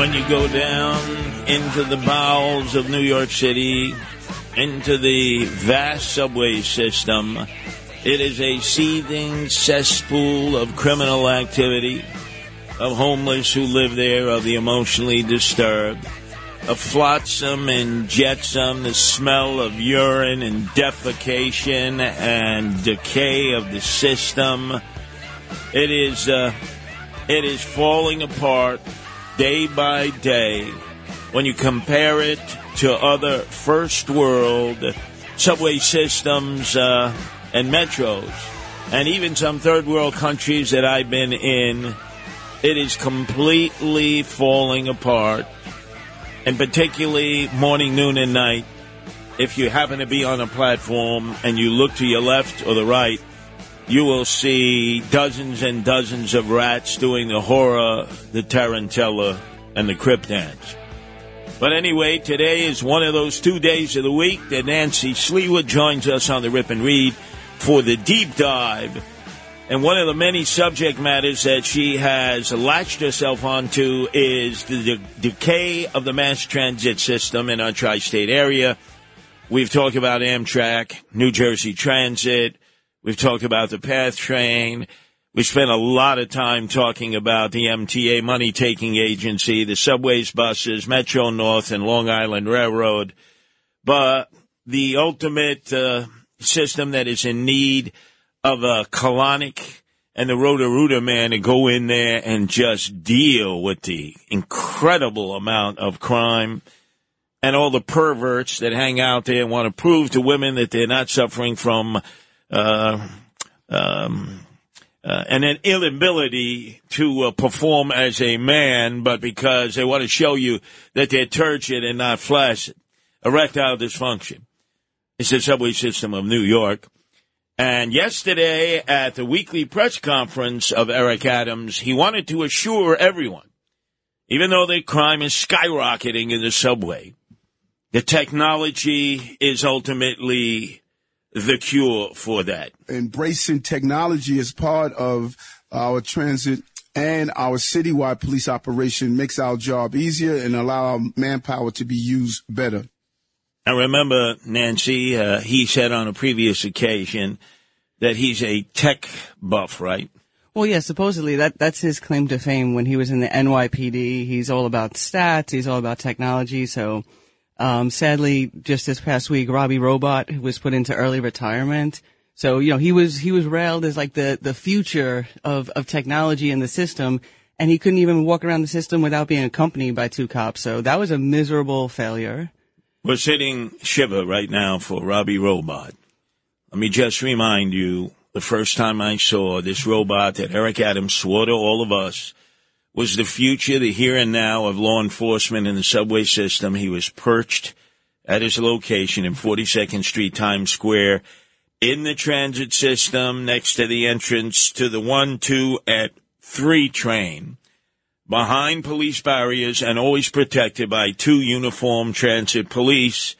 When you go down into the bowels of New York City, into the vast subway system, it is a seething cesspool of criminal activity, of homeless who live there, of the emotionally disturbed, of flotsam and jetsam, the smell of urine and defecation and decay of the system. It is, uh, it is falling apart day by day when you compare it to other first world subway systems uh, and metros, and even some third world countries that I've been in, it is completely falling apart. And particularly morning, noon, and night, if you happen to be on a platform and you look to your left or the right, you will see dozens and dozens of rats doing the horror, the tarantella, and the crip dance. But anyway, today is one of those two days of the week that Nancy Sliwa joins us on the Rip and Read for the deep dive. And one of the many subject matters that she has latched herself onto is the de- decay of the mass transit system in our tri state area. We've talked about Amtrak, New Jersey Transit, We've talked about the PATH train. We spent a lot of time talking about the MTA money taking agency, the subways, buses, Metro North, and Long Island Railroad. But the ultimate uh, system that is in need of a colonic and the Roto-Rooter man to go in there and just deal with the incredible amount of crime and all the perverts that hang out there and want to prove to women that they're not suffering from um, uh, and an inability to uh, perform as a man, but because they want to show you that they're turgid and not flaccid. Erectile dysfunction. It's the subway system of New York. And yesterday at the weekly press conference of Eric Adams, he wanted to assure everyone, even though the crime is skyrocketing in the subway, the technology is ultimately the cure for that. Embracing technology as part of our transit and our citywide police operation makes our job easier and allow our manpower to be used better. I remember Nancy. Uh, he said on a previous occasion that he's a tech buff, right? Well, yeah, supposedly that that's his claim to fame. When he was in the NYPD, he's all about stats. He's all about technology. So um, sadly, just this past week, Robbie Robot was put into early retirement. So, you know, he was, he was railed as like the, the future of, of technology in the system. And he couldn't even walk around the system without being accompanied by two cops. So that was a miserable failure. We're sitting shiver right now for Robbie Robot. Let me just remind you the first time I saw this robot that Eric Adams swore to all of us was the future, the here and now of law enforcement in the subway system. He was perched at his location in 42nd Street, Times Square, in the transit system next to the entrance to the 1, 2, and 3 train, behind police barriers and always protected by two uniformed transit police.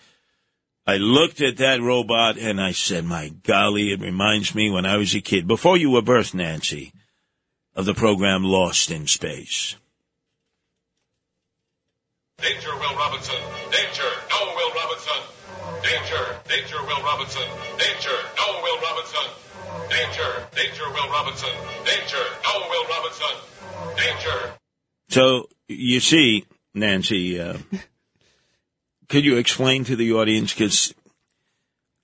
I looked at that robot and I said, my golly, it reminds me when I was a kid, before you were birthed, Nancy of the program Lost in Space. Danger, Will Robinson. Danger. No, Will Robinson. Danger. Danger, Will Robinson. Danger. No, Will Robinson. Danger. Danger, Will Robinson. Danger. No, Will Robinson. Danger. So, you see, Nancy, uh, could you explain to the audience, because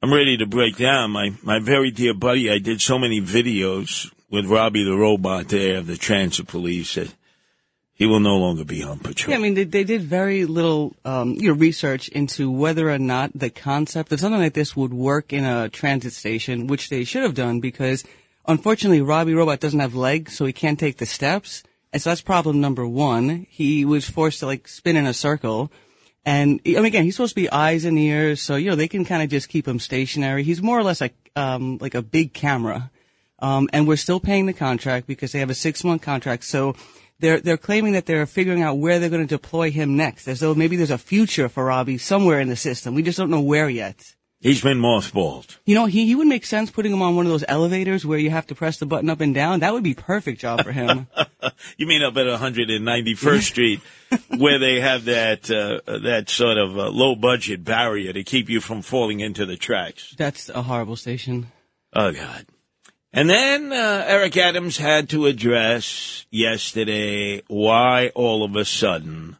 I'm ready to break down. My, my very dear buddy, I did so many videos with Robbie the robot there of the transit police he will no longer be on patrol. Yeah, I mean, they, they did very little um, you know, research into whether or not the concept of something like this would work in a transit station, which they should have done because unfortunately Robbie Robot doesn't have legs, so he can't take the steps. And so that's problem number one. He was forced to like spin in a circle. And I mean, again, he's supposed to be eyes and ears, so you know they can kind of just keep him stationary. He's more or less like um, like a big camera, um, and we're still paying the contract because they have a six month contract. So they're they're claiming that they're figuring out where they're going to deploy him next, as though maybe there's a future for Robbie somewhere in the system. We just don't know where yet. He's been mothballed. You know, he, he would make sense putting him on one of those elevators where you have to press the button up and down. That would be perfect job for him. You mean up at 191st Street, where they have that uh, that sort of uh, low budget barrier to keep you from falling into the tracks? That's a horrible station. Oh God! And then uh, Eric Adams had to address yesterday why all of a sudden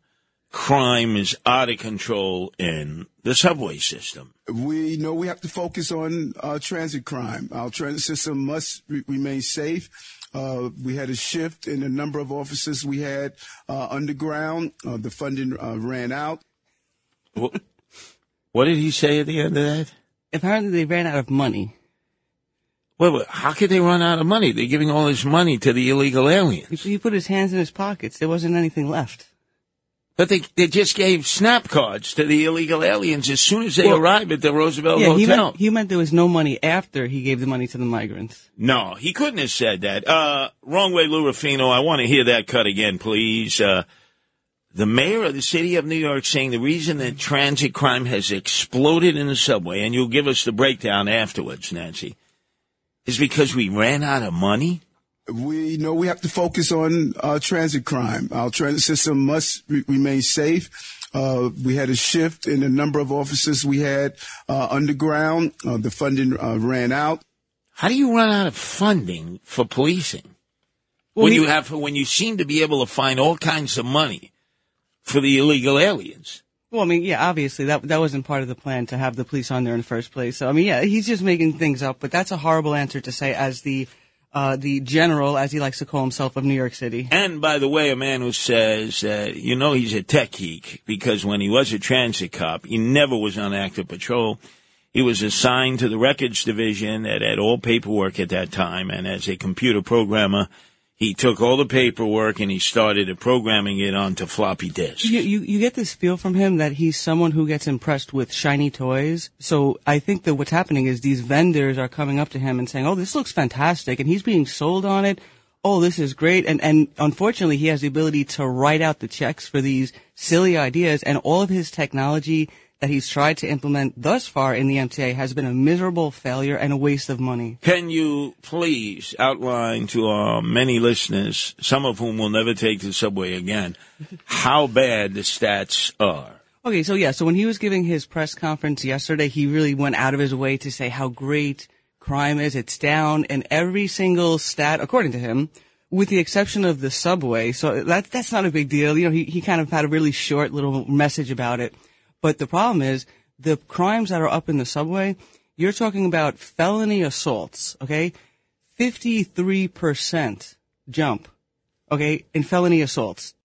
crime is out of control in the subway system. We know we have to focus on uh, transit crime. Our transit system must re- remain safe. Uh, we had a shift in the number of officers we had uh, underground. Uh, the funding uh, ran out. What, what did he say at the end of that? Apparently, they ran out of money. Well, how could they run out of money? They're giving all this money to the illegal aliens. He, he put his hands in his pockets. There wasn't anything left. But they, they just gave snap cards to the illegal aliens as soon as they Well, arrived at the Roosevelt Yeah, he Hotel. meant, he meant there was no money after he gave the money to the migrants. No, he couldn't have said that. Uh, wrong way, Lou Rufino. I want to hear that cut again, please. Uh, the mayor of the city of New York saying the reason that transit crime has exploded in the subway, and you'll give us the breakdown afterwards, Nancy, is because we ran out of money. We know we have to focus on uh, transit crime. Our transit system must re- remain safe. Uh, we had a shift in the number of officers we had uh, underground. Uh, the funding uh, ran out. How do you run out of funding for policing Well, when he- you have when you seem to be able to find all kinds of money for the illegal aliens? Well, I mean, yeah, obviously that that wasn't part of the plan to have the police on there in the first place. So, I mean, yeah, he's just making things up, but that's a horrible answer to say as the uh, the general, as he likes to call himself, of New York City. And by the way, a man who says, uh, you know, he's a tech geek because when he was a transit cop, he never was on active patrol. He was assigned to the records division that had all paperwork at that time. And as a computer programmer, he took all the paperwork and he started programming it onto floppy disks. You, you you get this feel from him that he's someone who gets impressed with shiny toys. So I think that what's happening is these vendors are coming up to him and saying, "Oh, this looks fantastic," and he's being sold on it. Oh, this is great, and and unfortunately, he has the ability to write out the checks for these silly ideas, and all of his technology that he's tried to implement thus far in the MTA has been a miserable failure and a waste of money. Can you please outline to our many listeners, some of whom will never take the subway again, how bad the stats are? Okay, so yeah, so when he was giving his press conference yesterday, he really went out of his way to say how great crime is. It's down in every single stat, according to him, with the exception of the subway. So that, that's not a big deal. You know, he, he kind of had a really short little message about it. But the problem is the crimes that are up in the subway, you're talking about felony assaults, okay? 53% jump, okay, in felony assaults.